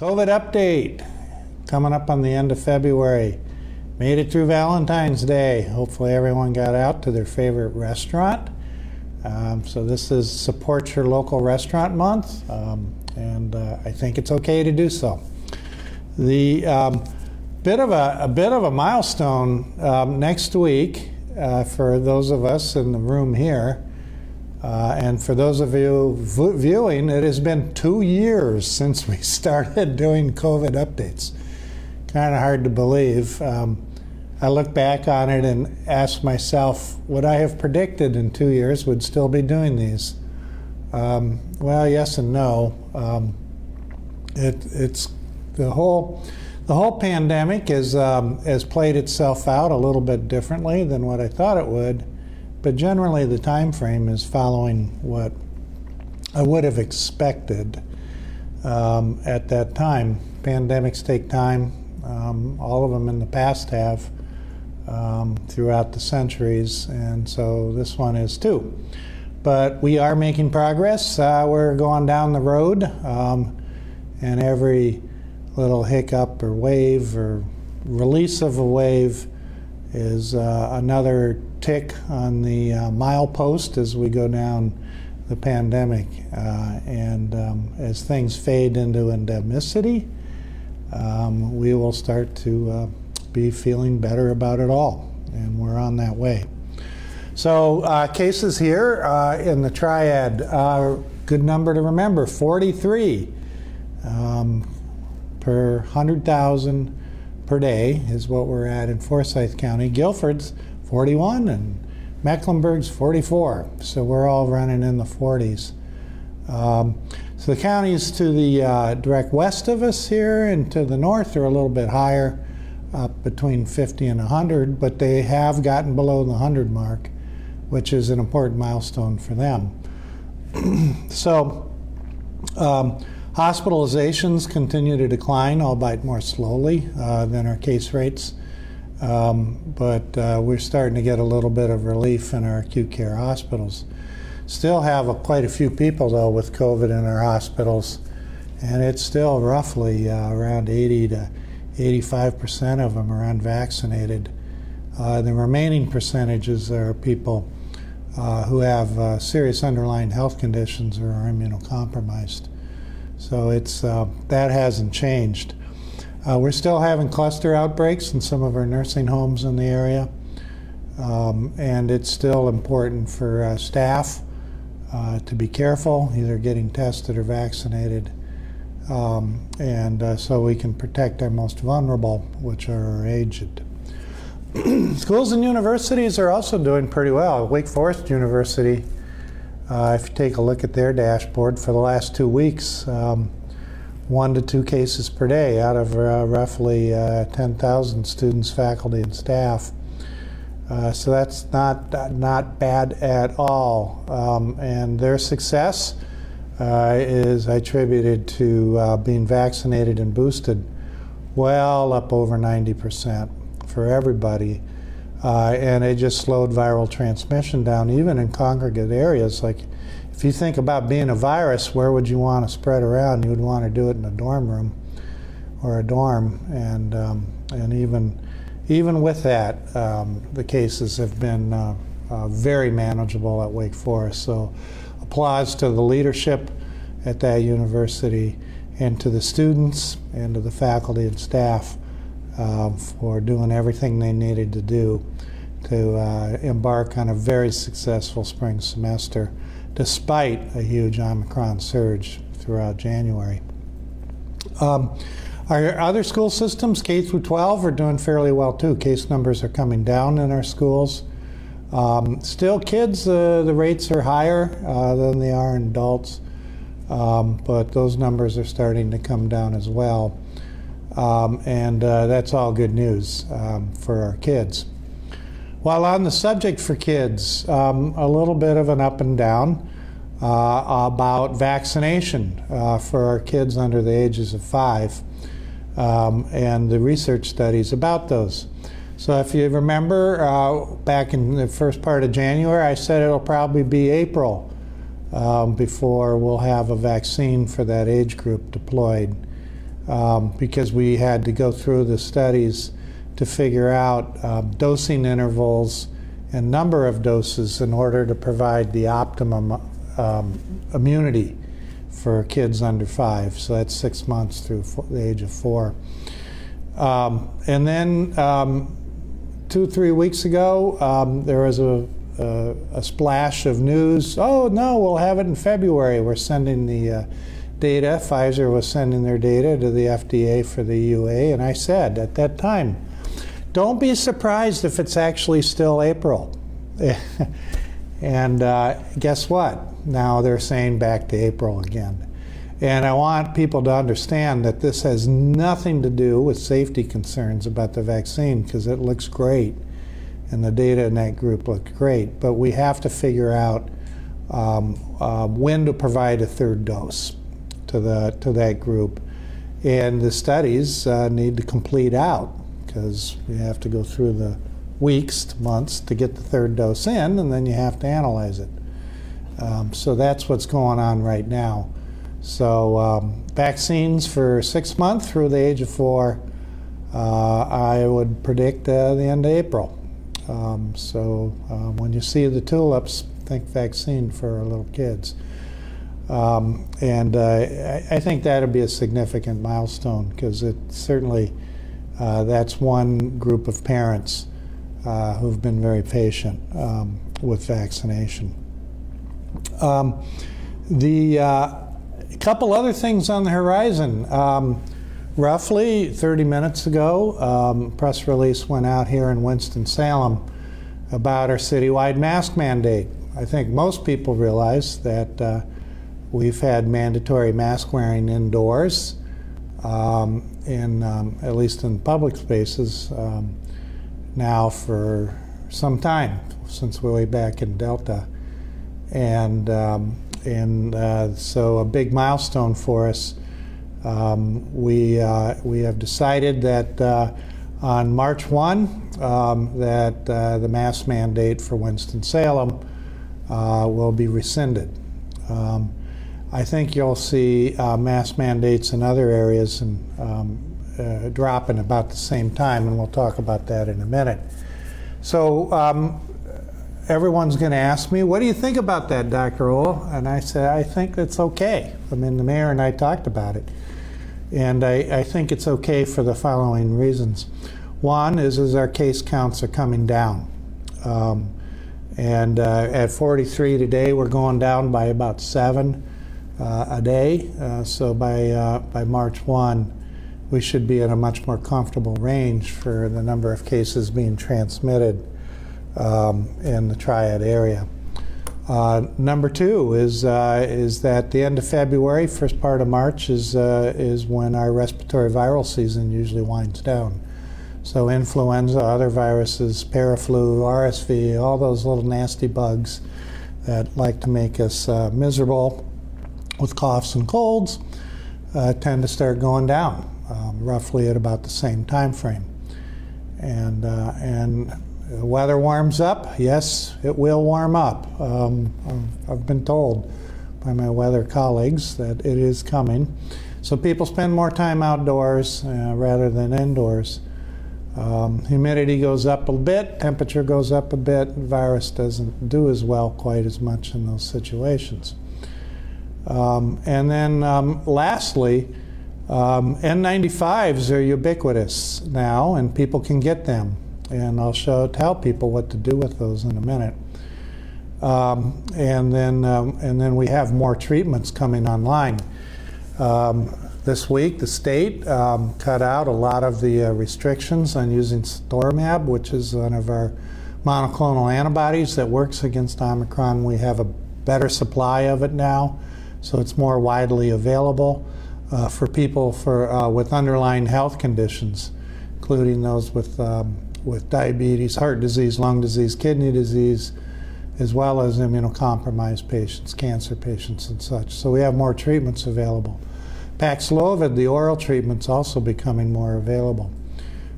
COVID update coming up on the end of February. Made it through Valentine's Day. Hopefully, everyone got out to their favorite restaurant. Um, so, this is Support Your Local Restaurant Month, um, and uh, I think it's okay to do so. The um, bit of a, a, bit of a milestone um, next week uh, for those of us in the room here uh, and for those of you viewing, it has been two years since we started doing COVID updates. Kind of hard to believe. Um, I look back on it and ask myself, would I have predicted in two years would still be doing these? Um, well, yes and no. Um, it, it's the whole the whole pandemic is, um, has played itself out a little bit differently than what I thought it would. But generally, the time frame is following what I would have expected um, at that time. Pandemics take time. Um, all of them in the past have um, throughout the centuries, and so this one is too. But we are making progress. Uh, we're going down the road, um, and every little hiccup or wave or release of a wave is uh, another tick on the uh, milepost as we go down the pandemic. Uh, and um, as things fade into endemicity, um, we will start to uh, be feeling better about it all. And we're on that way. So, uh, cases here uh, in the triad, good number to remember 43 um, per 100,000 per day is what we're at in Forsyth County. Guilford's 41 and Mecklenburg's 44. So we're all running in the 40s. Um, so the counties to the uh, direct west of us here and to the north are a little bit higher, up between 50 and 100, but they have gotten below the 100 mark, which is an important milestone for them. so um, Hospitalizations continue to decline, albeit more slowly uh, than our case rates. Um, but uh, we're starting to get a little bit of relief in our acute care hospitals. Still have a, quite a few people, though, with COVID in our hospitals, and it's still roughly uh, around 80 to 85 percent of them are unvaccinated. Uh, the remaining percentages are people uh, who have uh, serious underlying health conditions or are immunocompromised. So it's uh, that hasn't changed. Uh, we're still having cluster outbreaks in some of our nursing homes in the area, um, and it's still important for uh, staff uh, to be careful, either getting tested or vaccinated, um, and uh, so we can protect our most vulnerable, which are our aged. Schools and universities are also doing pretty well. Wake Forest University uh, if you take a look at their dashboard for the last two weeks, um, one to two cases per day out of uh, roughly uh, 10,000 students, faculty, and staff. Uh, so that's not not bad at all. Um, and their success uh, is attributed to uh, being vaccinated and boosted well up over 90% for everybody. Uh, and it just slowed viral transmission down, even in congregate areas. Like, if you think about being a virus, where would you want to spread around? You would want to do it in a dorm room or a dorm, and um, and even even with that, um, the cases have been uh, uh, very manageable at Wake Forest. So, applause to the leadership at that university, and to the students, and to the faculty and staff uh, for doing everything they needed to do to uh, embark on a very successful spring semester despite a huge Omicron surge throughout January. Um, our other school systems, K through 12, are doing fairly well too. Case numbers are coming down in our schools. Um, still, kids, uh, the rates are higher uh, than they are in adults, um, but those numbers are starting to come down as well. Um, and uh, that's all good news um, for our kids. While on the subject for kids, um, a little bit of an up and down uh, about vaccination uh, for our kids under the ages of five um, and the research studies about those. So, if you remember uh, back in the first part of January, I said it'll probably be April um, before we'll have a vaccine for that age group deployed. Um, because we had to go through the studies to figure out um, dosing intervals and number of doses in order to provide the optimum um, immunity for kids under five. So that's six months through the age of four. Um, and then um, two, three weeks ago, um, there was a, a, a, splash of news. Oh, no, we'll have it in February. We're sending the uh, data. Pfizer was sending their data to the FDA for the UA, And I said at that time, don't be surprised if it's actually still April. and uh, guess what? Now they're saying back to April again. And I want people to understand that this has nothing to do with safety concerns about the vaccine because it looks great and the data in that group looked great. But we have to figure out um, uh, when to provide a third dose to, the, to that group. And the studies uh, need to complete out because you have to go through the weeks months to get the third dose in, and then you have to analyze it. Um, so that's what's going on right now. So um, vaccines for six months through the age of four, uh, I would predict uh, the end of April. Um, so uh, when you see the tulips, think vaccine for little kids. Um, and uh, I, I, think that would be a significant milestone because it certainly uh, that's one group of parents uh, who've been very patient um, with vaccination. Um, the uh, couple other things on the horizon. Um, roughly 30 minutes ago, um, press release went out here in Winston-Salem about our citywide mask mandate. I think most people realize that uh, we've had mandatory mask wearing indoors um, in um, at least in public spaces um, now for some time since way back in Delta, and um, and uh, so a big milestone for us. Um, we uh, we have decided that uh, on March 1 um, that uh, the mask mandate for Winston Salem uh, will be rescinded. I think you'll see uh, mask mandates in other areas and um, uh, drop in about the same time, and we'll talk about that in a minute. So um, everyone's going to ask me, "What do you think about that, Dr. Ohl?" And I say, "I think it's okay." I mean, the mayor and I talked about it, and I, I think it's okay for the following reasons. One is, is our case counts are coming down. Um, and uh, at 43 today, we're going down by about seven a day. Uh, so by, uh, by March 1, we should be in a much more comfortable range for the number of cases being transmitted um, in the triad area. Uh, number two is uh, is that the end of February, first part of March is uh, is when our respiratory viral season usually winds down. So influenza, other viruses, paraflu, RSV, all those little nasty bugs that like to make us miserable with coughs and colds uh, tend to start going down um, roughly at about the same time frame. And, uh, and the weather warms up. Yes, it will warm up. Um, I've been told by my weather colleagues that it is coming. So people spend more time outdoors uh, rather than indoors. Um, humidity goes up a bit, temperature goes up a bit, virus doesn't do as well quite as much in those situations. Um, and then um, lastly, um, N95s are ubiquitous now, and people can get them. And I'll show tell people what to do with those in a minute. Um, and then um, and then we have more treatments coming online. Um, this week, the state cut out a lot of the uh, restrictions on using Sotrovimab, which is one of our monoclonal antibodies that works against Omicron. We have a better supply of it now so it's more widely available uh, for people for, uh, with underlying health conditions, including those with, um, with diabetes, heart disease, lung disease, kidney disease, as well as immunocompromised patients, cancer patients, and such. So we have more treatments available. Paxlovid, the oral treatment's also becoming more available.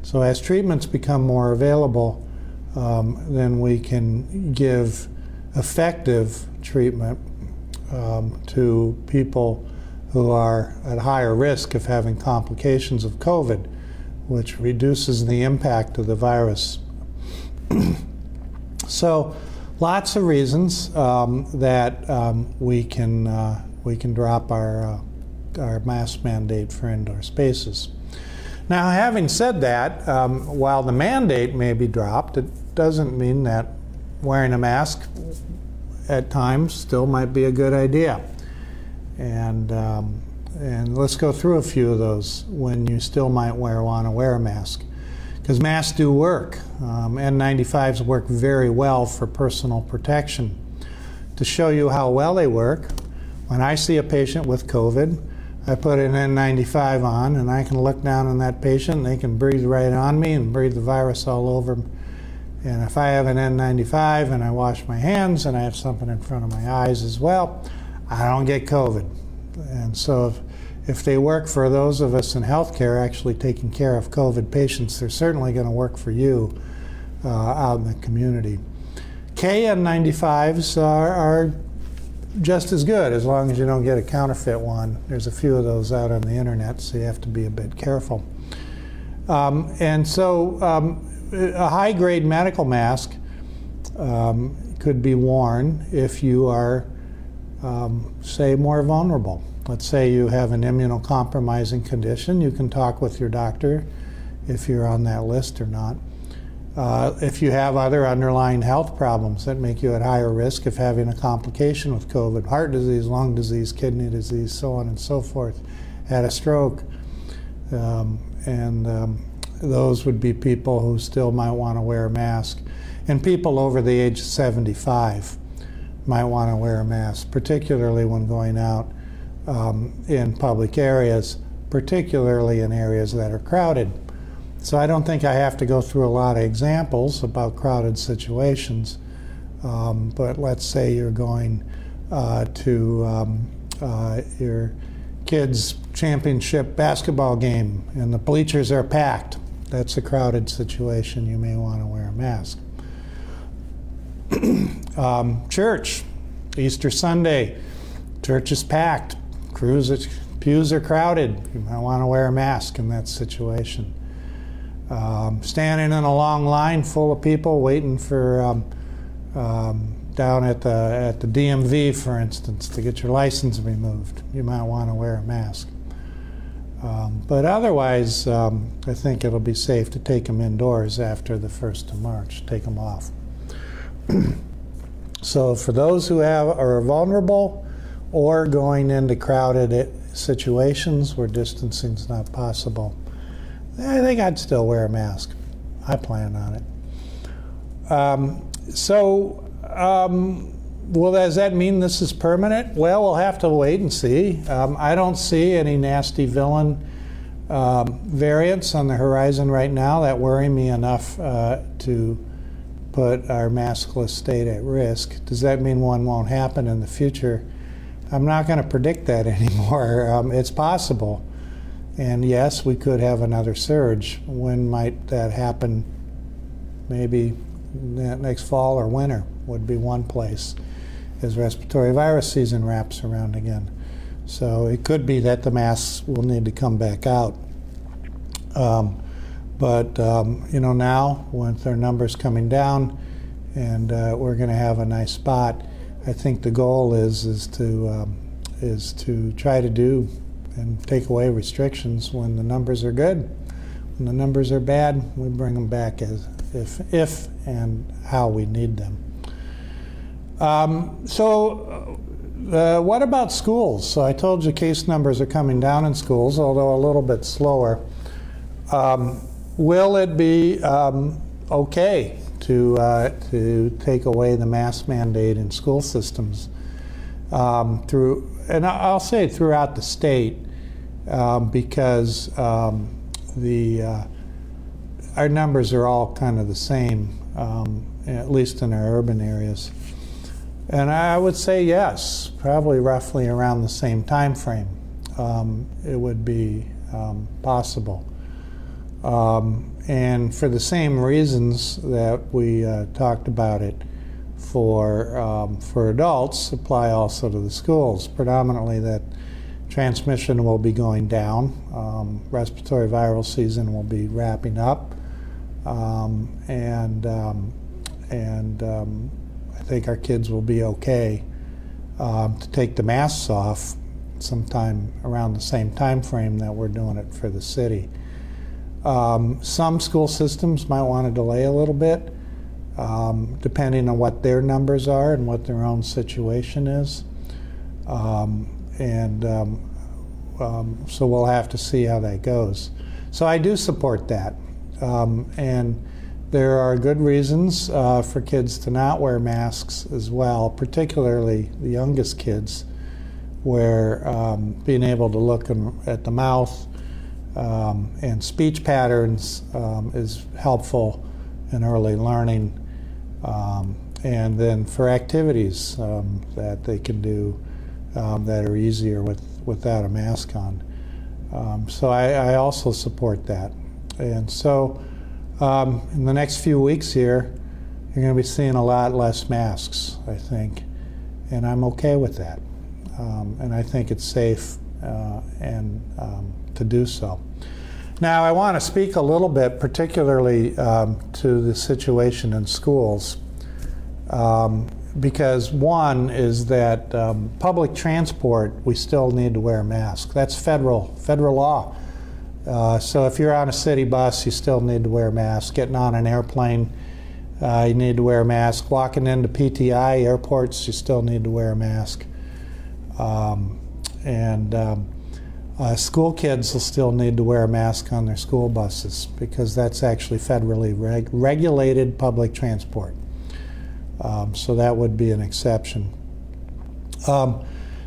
So as treatments become more available, um, then we can give effective treatment um, to people who are at higher risk of having complications of COVID, which reduces the impact of the virus. so, lots of reasons um, that um, we can uh, we can drop our uh, our mask mandate for indoor spaces. Now, having said that, um, while the mandate may be dropped, it doesn't mean that wearing a mask at times still might be a good idea. And um, and let's go through a few of those when you still might wear want to wear a mask because masks do work. Um, N95s work very well for personal protection. To show you how well they work, when I see a patient with COVID, I put an N95 on and I can look down on that patient they can breathe right on me and breathe the virus all over. And if I have an N95 and I wash my hands and I have something in front of my eyes as well, I don't get COVID. And so if, if they work for those of us in healthcare actually taking care of COVID patients, they're certainly going to work for you uh, out in the community. KN95s are, are just as good as long as you don't get a counterfeit one. There's a few of those out on the internet, so you have to be a bit careful. Um, and so, um, a high grade medical mask um, could be worn if you are, um, say, more vulnerable. Let's say you have an immunocompromising condition, you can talk with your doctor if you're on that list or not. Uh, if you have other underlying health problems that make you at higher risk of having a complication with COVID, heart disease, lung disease, kidney disease, so on and so forth, had a stroke, um, and um, those would be people who still might want to wear a mask. And people over the age of 75 might want to wear a mask, particularly when going out um, in public areas, particularly in areas that are crowded. So I don't think I have to go through a lot of examples about crowded situations. Um, but let's say you're going uh, to um, uh, your kid's championship basketball game and the bleachers are packed. That's a crowded situation. You may want to wear a mask. um, church, Easter Sunday, church is packed. Crews, pews are crowded. You might want to wear a mask in that situation um, standing in a long line full of people waiting for um, um, down at the at the DMV, for instance, to get your license removed. You might want to wear a mask. Um, but otherwise, um, I think it'll be safe to take them indoors after the first of March. Take them off. so for those who have are vulnerable or going into crowded situations where distancing is not possible I think I'd still wear a mask. I plan on it. Um, so, um, well, does that mean this is permanent? Well, we'll have to wait and see. Um, I don't see any nasty villain um, variants on the horizon right now that worry me enough uh, to put our maskless state at risk. Does that mean one won't happen in the future? I'm not going to predict that anymore. Um, it's possible. And yes, we could have another surge. When might that happen? Maybe next fall or winter would be one place as respiratory virus season wraps around again. So it could be that the masks will need to come back out. Um, but um, you know now, with their numbers coming down, and uh, we're going to have a nice spot. I think the goal is is to um, is to try to do and take away restrictions when the numbers are good. When the numbers are bad, we bring them back as if, if and how we need them. Um, so, uh, what about schools? So, I told you case numbers are coming down in schools, although a little bit slower. Um, will it be um, okay to, uh, to take away the mask mandate in school systems um, through and I'll say throughout the state, um, because um, the uh, our numbers are all kind of the same, um, at least in our urban areas. And I would say yes, probably roughly around the same time frame, um, it would be um, possible. Um, and for the same reasons that we uh, talked about it for, um, for adults apply also to the schools, predominantly that transmission will be going down. Um, respiratory viral season will be wrapping up, um, and and I think our kids will be okay um, to take the masks off sometime around the same time frame that we're doing it for the city. Um, some school systems might want to delay a little bit, um, depending on what their numbers are and what their own situation is. Um, and um, um, so we'll have to see how that goes. So I do support that. And there are good reasons uh, for kids to not wear masks as well, particularly the youngest kids, where um, being able to look in, at the mouth um, and speech patterns um, is helpful in early learning. Um, and then for activities um, that they can do um, that are easier with, without a mask on. so I, I, also support that. And so in the next few weeks here, you're going to be seeing a lot less masks, I think. And I'm okay with that. Um, and I think it's safe uh, and um, to do so. Now, I want to speak a little bit, particularly um, to the situation in schools, um, because one is that um, public transport we still need to wear a mask. That's federal federal law. Uh, so if you're on a city bus, you still need to wear a mask. Getting on an airplane, uh, you need to wear a mask. Walking into PTI airports, you still need to wear a mask. Um, and um, uh, school kids will still need to wear a mask on their school buses because that's actually federally reg regulated public transport. Um, so that would be an exception. Um,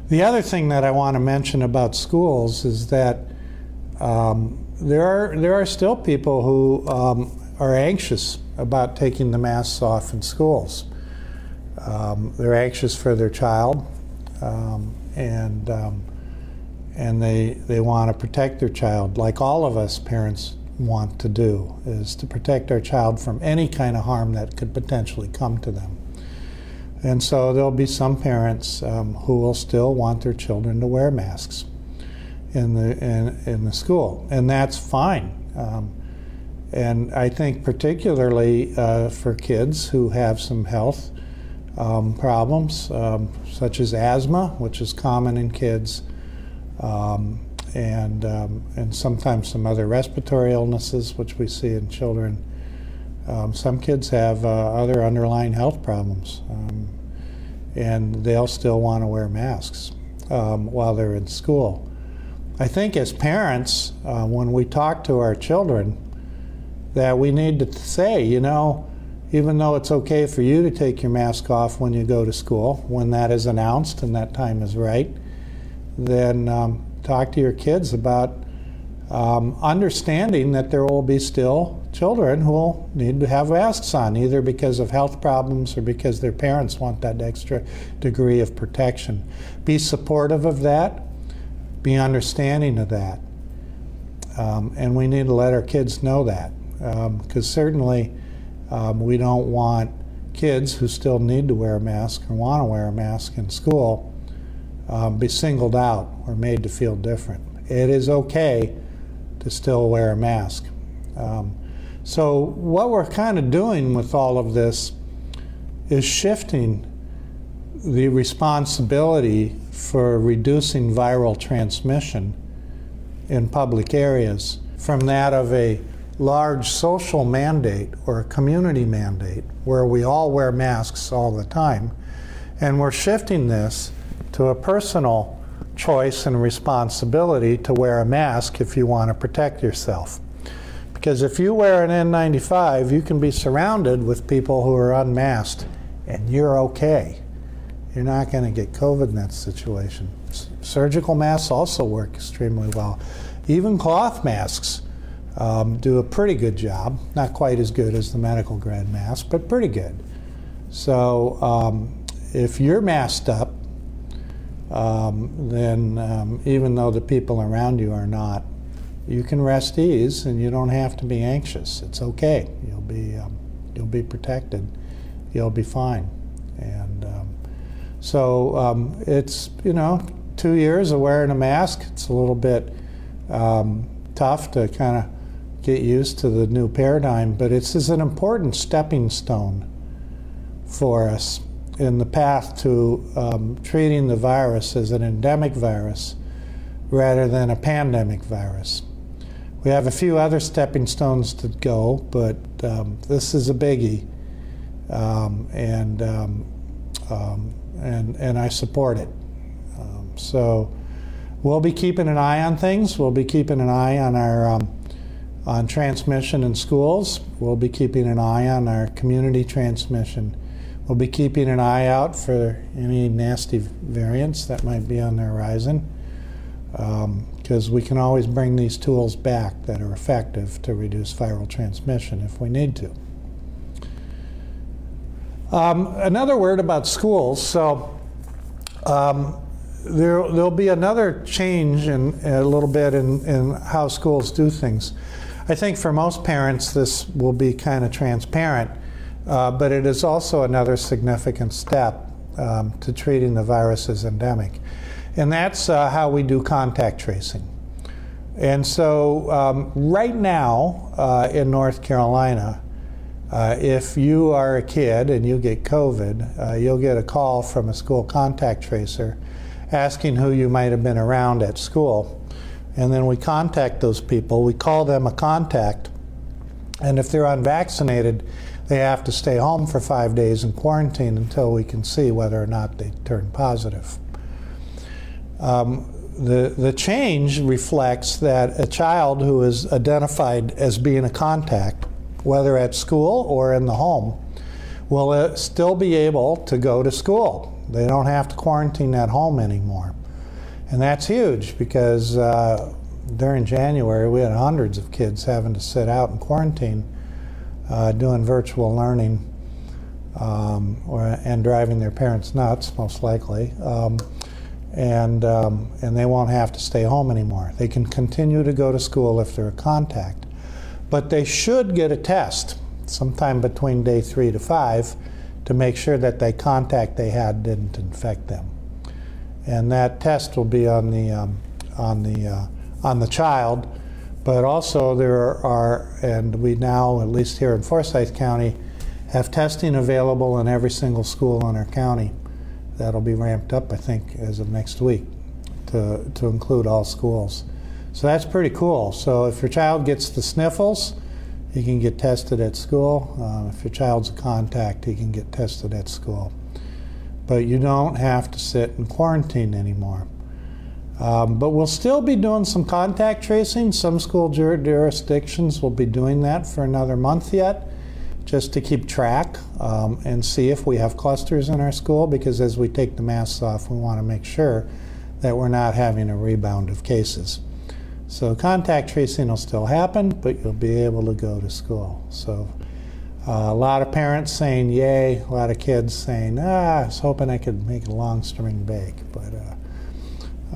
the other thing that I want to mention about schools is that um, there are there are still people who um, are anxious about taking the masks off in schools. Um, they're anxious for their child, and and they, they want to protect their child, like all of us parents want to do, is to protect our child from any kind of harm that could potentially come to them. And so there'll be some parents um, who will still want their children to wear masks in the in, in the school, and that's fine. Um, and I think particularly uh, for kids who have some health um, problems, um, such as asthma, which is common in kids, um, and, um, and sometimes some other respiratory illnesses, which we see in children. Um, some kids have uh, other underlying health problems, and they'll still want to wear masks while they're in school. I think as parents, uh, when we talk to our children, that we need to say, you know, even though it's okay for you to take your mask off when you go to school, when that is announced and that time is right, then um, talk to your kids about um, understanding that there will be still children who will need to have masks on, either because of health problems or because their parents want that extra degree of protection. Be supportive of that, be understanding of that. Um, and we need to let our kids know that, because um, certainly um, we don't want kids who still need to wear a mask or want to wear a mask in school um, be singled out or made to feel different. It is okay to still wear a mask. Um, so, what we're kind of doing with all of this is shifting the responsibility for reducing viral transmission in public areas from that of a large social mandate or a community mandate where we all wear masks all the time. And we're shifting this to a personal choice and responsibility to wear a mask if you want to protect yourself. Because if you wear an N95, you can be surrounded with people who are unmasked and you're okay. You're not going to get COVID in that situation. S surgical masks also work extremely well. Even cloth masks um, do a pretty good job. Not quite as good as the medical grade mask, but pretty good. So um, if you're masked up, um, then um, even though the people around you are not, you can rest ease and you don't have to be anxious. It's okay. You'll be um, you'll be protected. You'll be fine. And um, so um, it's you know two years of wearing a mask. It's a little bit um, tough to kind of get used to the new paradigm, but it's is an important stepping stone for us in the path to um, treating the virus as an endemic virus rather than a pandemic virus. We have a few other stepping stones to go, but um, this is a biggie, um, and um, um, and and I support it. Um, so we'll be keeping an eye on things. We'll be keeping an eye on our on transmission in schools. We'll be keeping an eye on our community transmission. We'll be keeping an eye out for any nasty variants that might be on the horizon because um, we can always bring these tools back that are effective to reduce viral transmission if we need to. Um, another word about schools. So um, there, will be another change in, in, a little bit in, in how schools do things. I think for most parents this will be kind of transparent uh, but it is also another significant step um, to treating the virus as endemic. And that's uh, how we do contact tracing. And so, um, right now uh, in North Carolina, uh, if you are a kid and you get COVID, uh, you'll get a call from a school contact tracer asking who you might have been around at school. And then we contact those people. We call them a contact. And if they're unvaccinated, they have to stay home for five days in quarantine until we can see whether or not they turn positive. Um, the, the change reflects that a child who is identified as being a contact, whether at school or in the home, will still be able to go to school. They don't have to quarantine at home anymore. And that's huge because uh, during January we had hundreds of kids having to sit out in quarantine uh, doing virtual learning um, or, and driving their parents nuts, most likely. Um, and, um, and they won't have to stay home anymore. They can continue to go to school if they're a contact. But they should get a test sometime between day three to five to make sure that the contact they had didn't infect them. And that test will be on the, um, on the, uh, on the child but also there are, and we now, at least here in Forsyth County, have testing available in every single school in our county. That'll be ramped up, I think, as of next week to, to include all schools. So that's pretty cool. So if your child gets the sniffles, he can get tested at school. Uh, if your child's a contact, he can get tested at school. But you don't have to sit in quarantine anymore. Um, but we'll still be doing some contact tracing. Some school jurisdictions will be doing that for another month yet, just to keep track um, and see if we have clusters in our school, because as we take the masks off, we want to make sure that we're not having a rebound of cases. So contact tracing will still happen, but you'll be able to go to school. So uh, a lot of parents saying yay, a lot of kids saying, ah, I was hoping I could make a long string bake, but uh,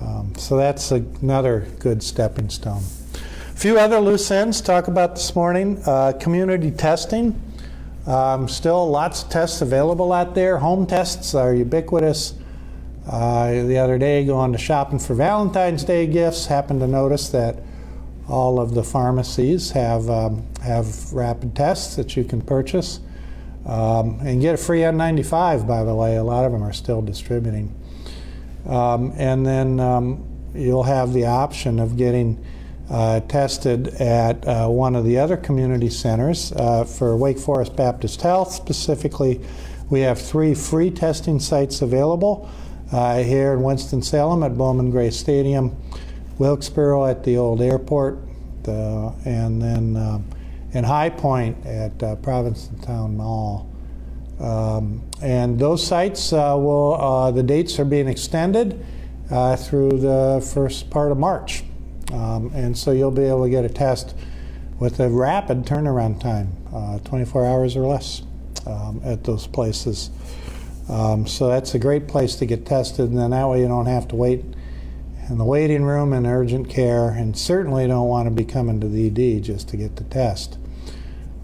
um, so that's another good stepping stone. A few other loose ends to talk about this morning. Uh, community testing. Um, still lots of tests available out there. Home tests are ubiquitous. Uh, the other day, going to shopping for Valentine's Day gifts, happened to notice that all of the pharmacies have um, have rapid tests that you can purchase um, and get a free N95. By the way, a lot of them are still distributing. Um, and then um, you'll have the option of getting uh, tested at uh, one of the other community centers. Uh, for Wake Forest Baptist Health specifically, we have three free testing sites available uh, here in Winston-Salem at Bowman Gray Stadium, Wilkesboro at the old airport, uh, and then um, in High Point at uh, Provincetown Mall. Um, and those sites uh, will, uh, the dates are being extended uh, through the first part of March. Um, and so you'll be able to get a test with a rapid turnaround time, uh, 24 hours or less um, at those places. Um, so that's a great place to get tested, and then that way you don't have to wait in the waiting room in urgent care, and certainly don't want to be coming to the ED just to get the test.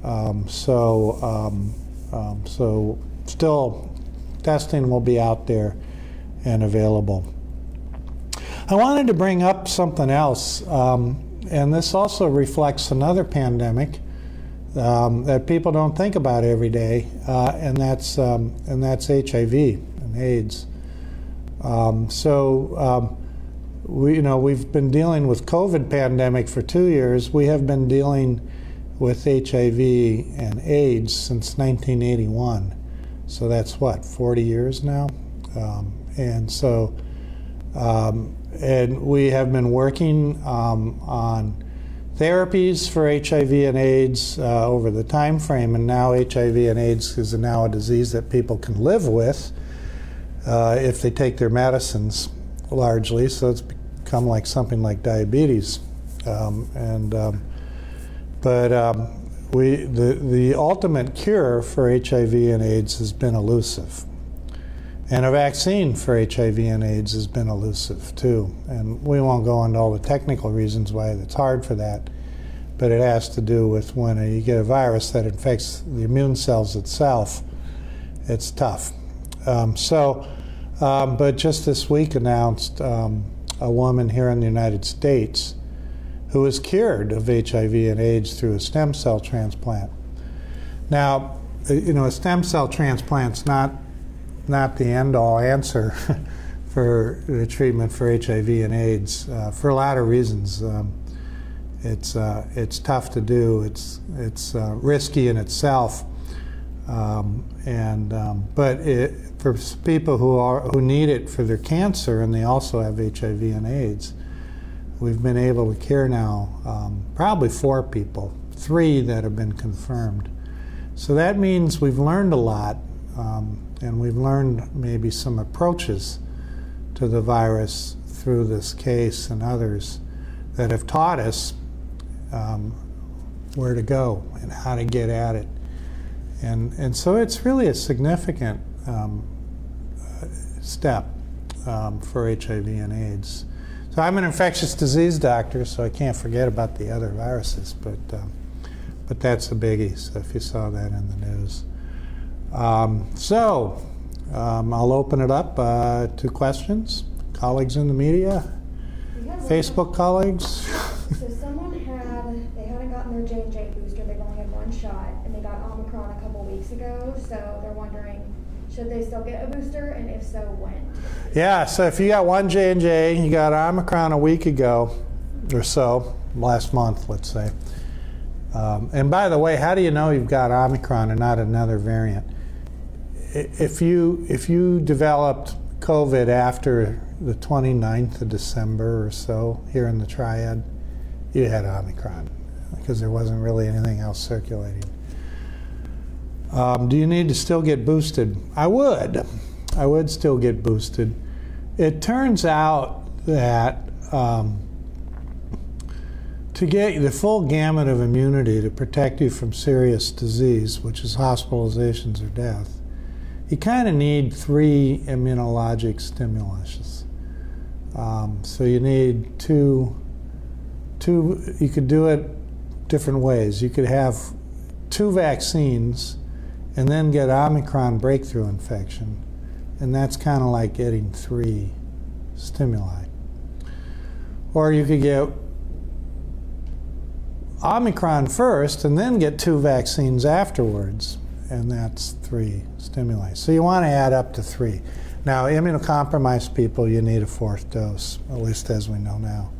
Um, so um, um, so still testing will be out there and available. I wanted to bring up something else, um, and this also reflects another pandemic um, that people don't think about every day, uh, and that's um, and that's HIV and AIDS. Um, so um, we, you know, we've been dealing with COVID pandemic for two years. We have been dealing with HIV and AIDS since 1981. So that's what 40 years now, um, and so um, and we have been working on therapies for HIV and AIDS uh, over the time frame, and now HIV and AIDS is now a disease that people can live with uh, if they take their medicines largely. So it's become like something like diabetes, um, and um, but um, we the the ultimate cure for HIV and AIDS has been elusive. And a vaccine for HIV and AIDS has been elusive too. And we won't go into all the technical reasons why it's hard for that, but it has to do with when you get a virus that infects the immune cells itself, it's tough. Um, so, um, but just this week announced um, a woman here in the United States who was cured of HIV and AIDS through a stem cell transplant. Now, you know, a stem cell transplant's not not the end all answer for the treatment for HIV and AIDS uh, for a lot of reasons. Um, it's uh, it's tough to do. It's it's uh, risky in itself, um, and um, but it, for people who are who need it for their cancer and they also have HIV and AIDS, we've been able to cure now um, probably four people, three that have been confirmed. So that means we've learned a lot. Um, and we've learned maybe some approaches to the virus through this case and others that have taught us um, where to go and how to get at it. And, and so it's really a significant um, step um, for HIV and AIDS. So I'm an infectious disease doctor, so I can't forget about the other viruses, but, um, but that's a biggie, so if you saw that in the news. Um, so um, I'll open it up uh, to questions. Colleagues in the media, Facebook colleagues. so someone had they hadn't gotten their J and J booster. They've only had one shot, and they got Omicron a couple weeks ago. So they're wondering, should they still get a booster, and if so, when? Yeah. So if you got one J and J, you got Omicron a week ago, or so, last month, let's say. Um, and by the way, how do you know you've got Omicron and not another variant? If you if you developed COVID after the 29th of December or so here in the Triad, you had Omicron because there wasn't really anything else circulating. Um, do you need to still get boosted? I would. I would still get boosted. It turns out that um, to get the full gamut of immunity to protect you from serious disease, which is hospitalizations or death, you kind of need three immunologic stimulus. Um, so you need two, two, you could do it different ways. You could have two vaccines and then get Omicron breakthrough infection, and that's kind of like getting three stimuli. Or you could get Omicron first and then get two vaccines afterwards and that's three stimuli. So you want to add up to three. Now, immunocompromised people, you need a fourth dose, at least as we know now.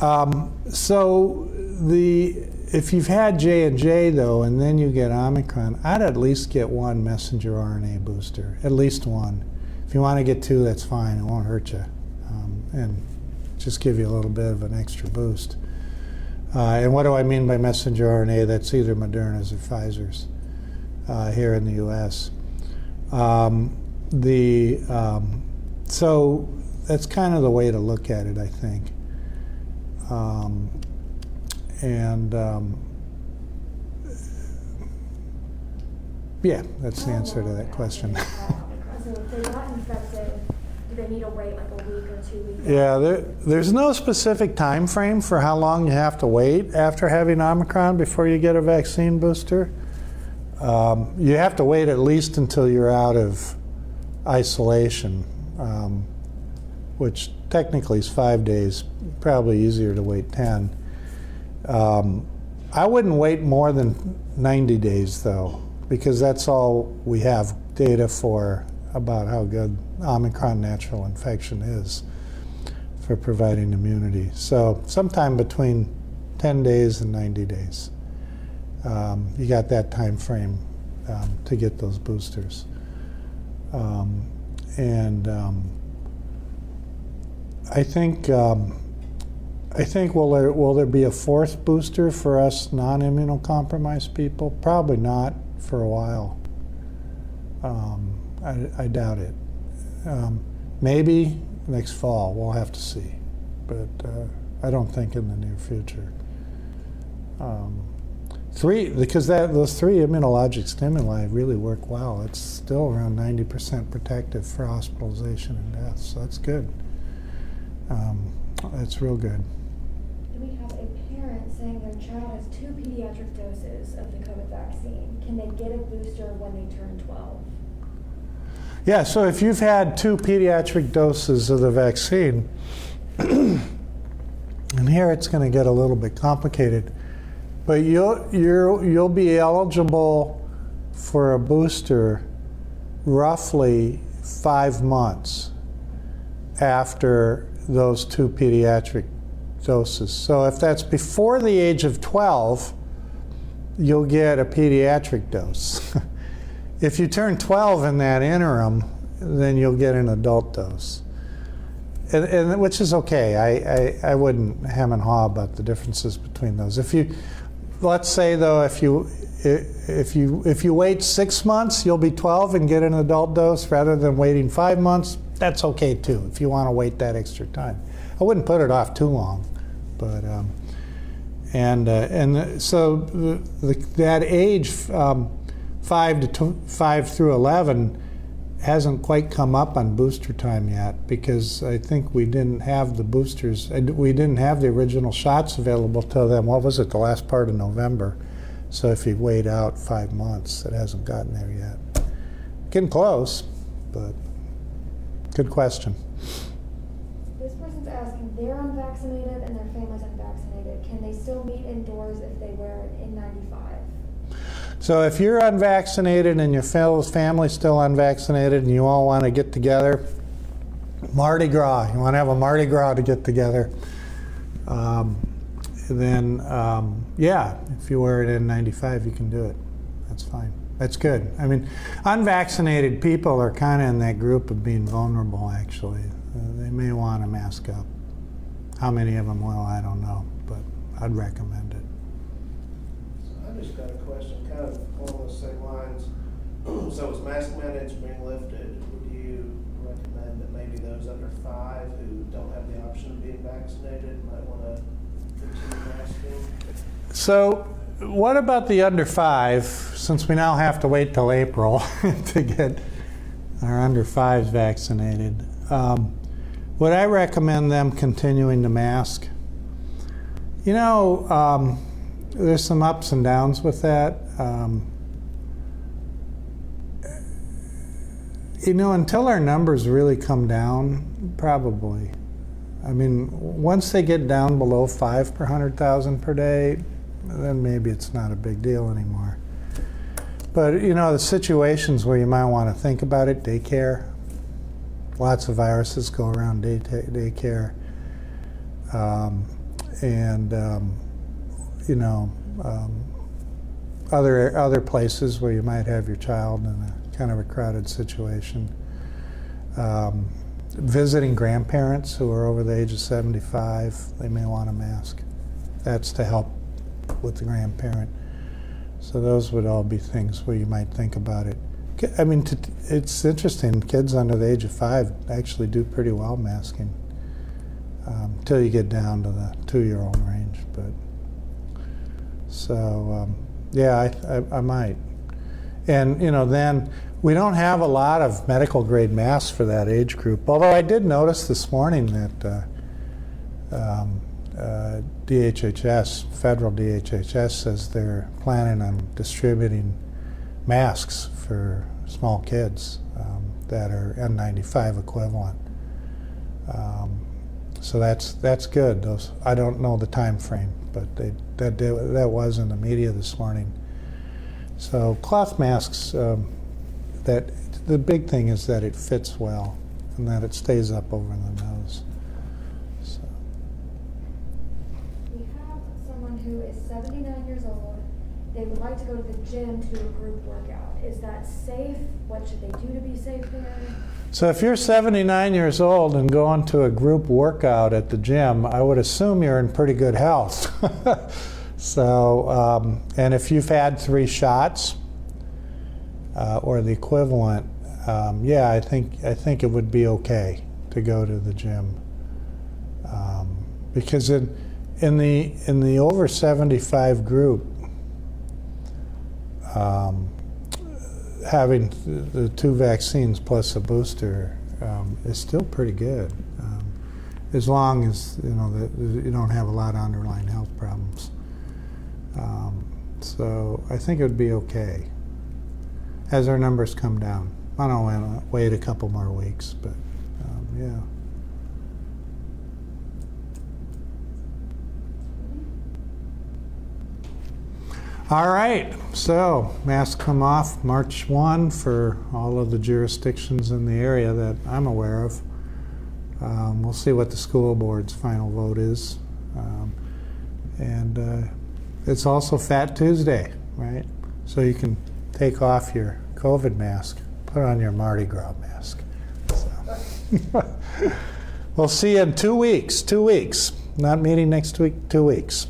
Um, so the if you've had J and J though, and then you get Omicron, I'd at least get one messenger RNA booster, at least one. If you want to get two, that's fine; it won't hurt you, um, and just give you a little bit of an extra boost. Uh, and what do I mean by messenger RNA? That's either Moderna's or Pfizer's uh, here in the U.S. Um, the um, so that's kind of the way to look at it, I think. Um, and um, yeah, that's the answer to that question. so if they got infected, do they need to wait like a week or two weeks? Yeah, there, there's no specific time frame for how long you have to wait after having Omicron before you get a vaccine booster. Um, you have to wait at least until you're out of isolation, um, which technically is five days. Probably easier to wait 10. Um, I wouldn't wait more than 90 days, though, because that's all we have data for about how good Omicron natural infection is for providing immunity. So, sometime between 10 days and 90 days, um, you got that time frame um, to get those boosters. Um, and um, I think um, I think will there will there be a fourth booster for us non-immunocompromised people? Probably not for a while. Um, I, I, doubt it. Maybe next fall. We'll have to see, but uh, I don't think in the near future. Um, three because that those three immunologic stimuli really work well. It's still around 90% protective for hospitalization and death, so that's good. Um, that's real good we have a parent saying their child has two pediatric doses of the COVID vaccine. Can they get a booster when they turn 12? Yeah, so if you've had two pediatric doses of the vaccine, and here it's going to get a little bit complicated, but you'll, you you'll be eligible for a booster roughly five months after those two pediatric doses. So if that's before the age of 12, you'll get a pediatric dose. if you turn 12 in that interim, then you'll get an adult dose. And, and which is okay. I, I, I wouldn't hem and haw about the differences between those. If you, let's say though, if you if you if you wait six months, you'll be 12 and get an adult dose rather than waiting five months. That's okay too. If you want to wait that extra time. I wouldn't put it off too long, but um, and uh, and so the, the, that age um, five to five through eleven hasn't quite come up on booster time yet because I think we didn't have the boosters. We didn't have the original shots available to them. What was it? The last part of November. So if you wait out five months, it hasn't gotten there yet. Getting close, but good question This person's asking, they're unvaccinated and their family's unvaccinated. Can they still meet indoors if they wear an N95? So if you're unvaccinated and your family's still unvaccinated and you all want to get together, Mardi Gras, you want to have a Mardi Gras to get together, um, then um, yeah, if you wear an N95, you can do it. That's fine. That's good. I mean, unvaccinated people are kind of in that group of being vulnerable, actually. Uh, they may want to mask up. How many of them will, I don't know, but I'd recommend it. I just got a question, kind of along those same lines. so as mask mandates being lifted, would you recommend that maybe those under five who don't have the option of being vaccinated might want to continue masking? So, what about the under five? Since we now have to wait till April to get our under fives vaccinated. Um, would I recommend them continuing to mask? You know, um, there's some ups and downs with that. Um, you know, until our numbers really come down, probably. I mean, once they get down below five per hundred thousand per day, then maybe it's not a big deal anymore. But you know, the situations where you might want to think about it, daycare, lots of viruses go around day daycare, um, and um, you know um, other other places where you might have your child in a kind of a crowded situation. Um, visiting grandparents who are over the age of 75, they may want a mask. That's to help with the grandparent. So those would all be things where you might think about it. I mean, it's interesting. Kids under the age of five actually do pretty well masking um, until you get down to the two-year-old range. But so, um, yeah, I, I, I, might. And you know, then we don't have a lot of medical grade masks for that age group. Although I did notice this morning that uh, um, uh, DHHS, federal DHHS, says they're planning on distributing masks for small kids um, that are N95 equivalent. Um, so that's that's good. Those I don't know the time frame, but they, that that was in the media this morning. So cloth masks. Um, that the big thing is that it fits well and that it stays up over the nose. So, We have someone who is seventy-nine years old. They would like to go to the gym to do a group workout. Is that safe? What should they do to be safe there? So if you're 79 years old and going to a group workout at the gym, I would assume you're in pretty good health. so, um, and if you've had three shots uh, or the equivalent, um, yeah, I think I think it would be okay to go to the gym um, because in in the in the over 75 group, um, having the two vaccines plus a booster um, is still pretty good, um, as long as you know that you don't have a lot of underlying health problems. Um, so I think it would be okay as our numbers come down. I don't want to wait a couple more weeks, but um, yeah. All right, so masks come off March 1 for all of the jurisdictions in the area that I'm aware of. Um, we'll see what the school board's final vote is. Um, and uh, it's also Fat Tuesday, right? So you can take off your COVID mask, put on your Mardi Gras mask. So. we'll see you in two weeks. Two weeks. Not meeting next week, two weeks.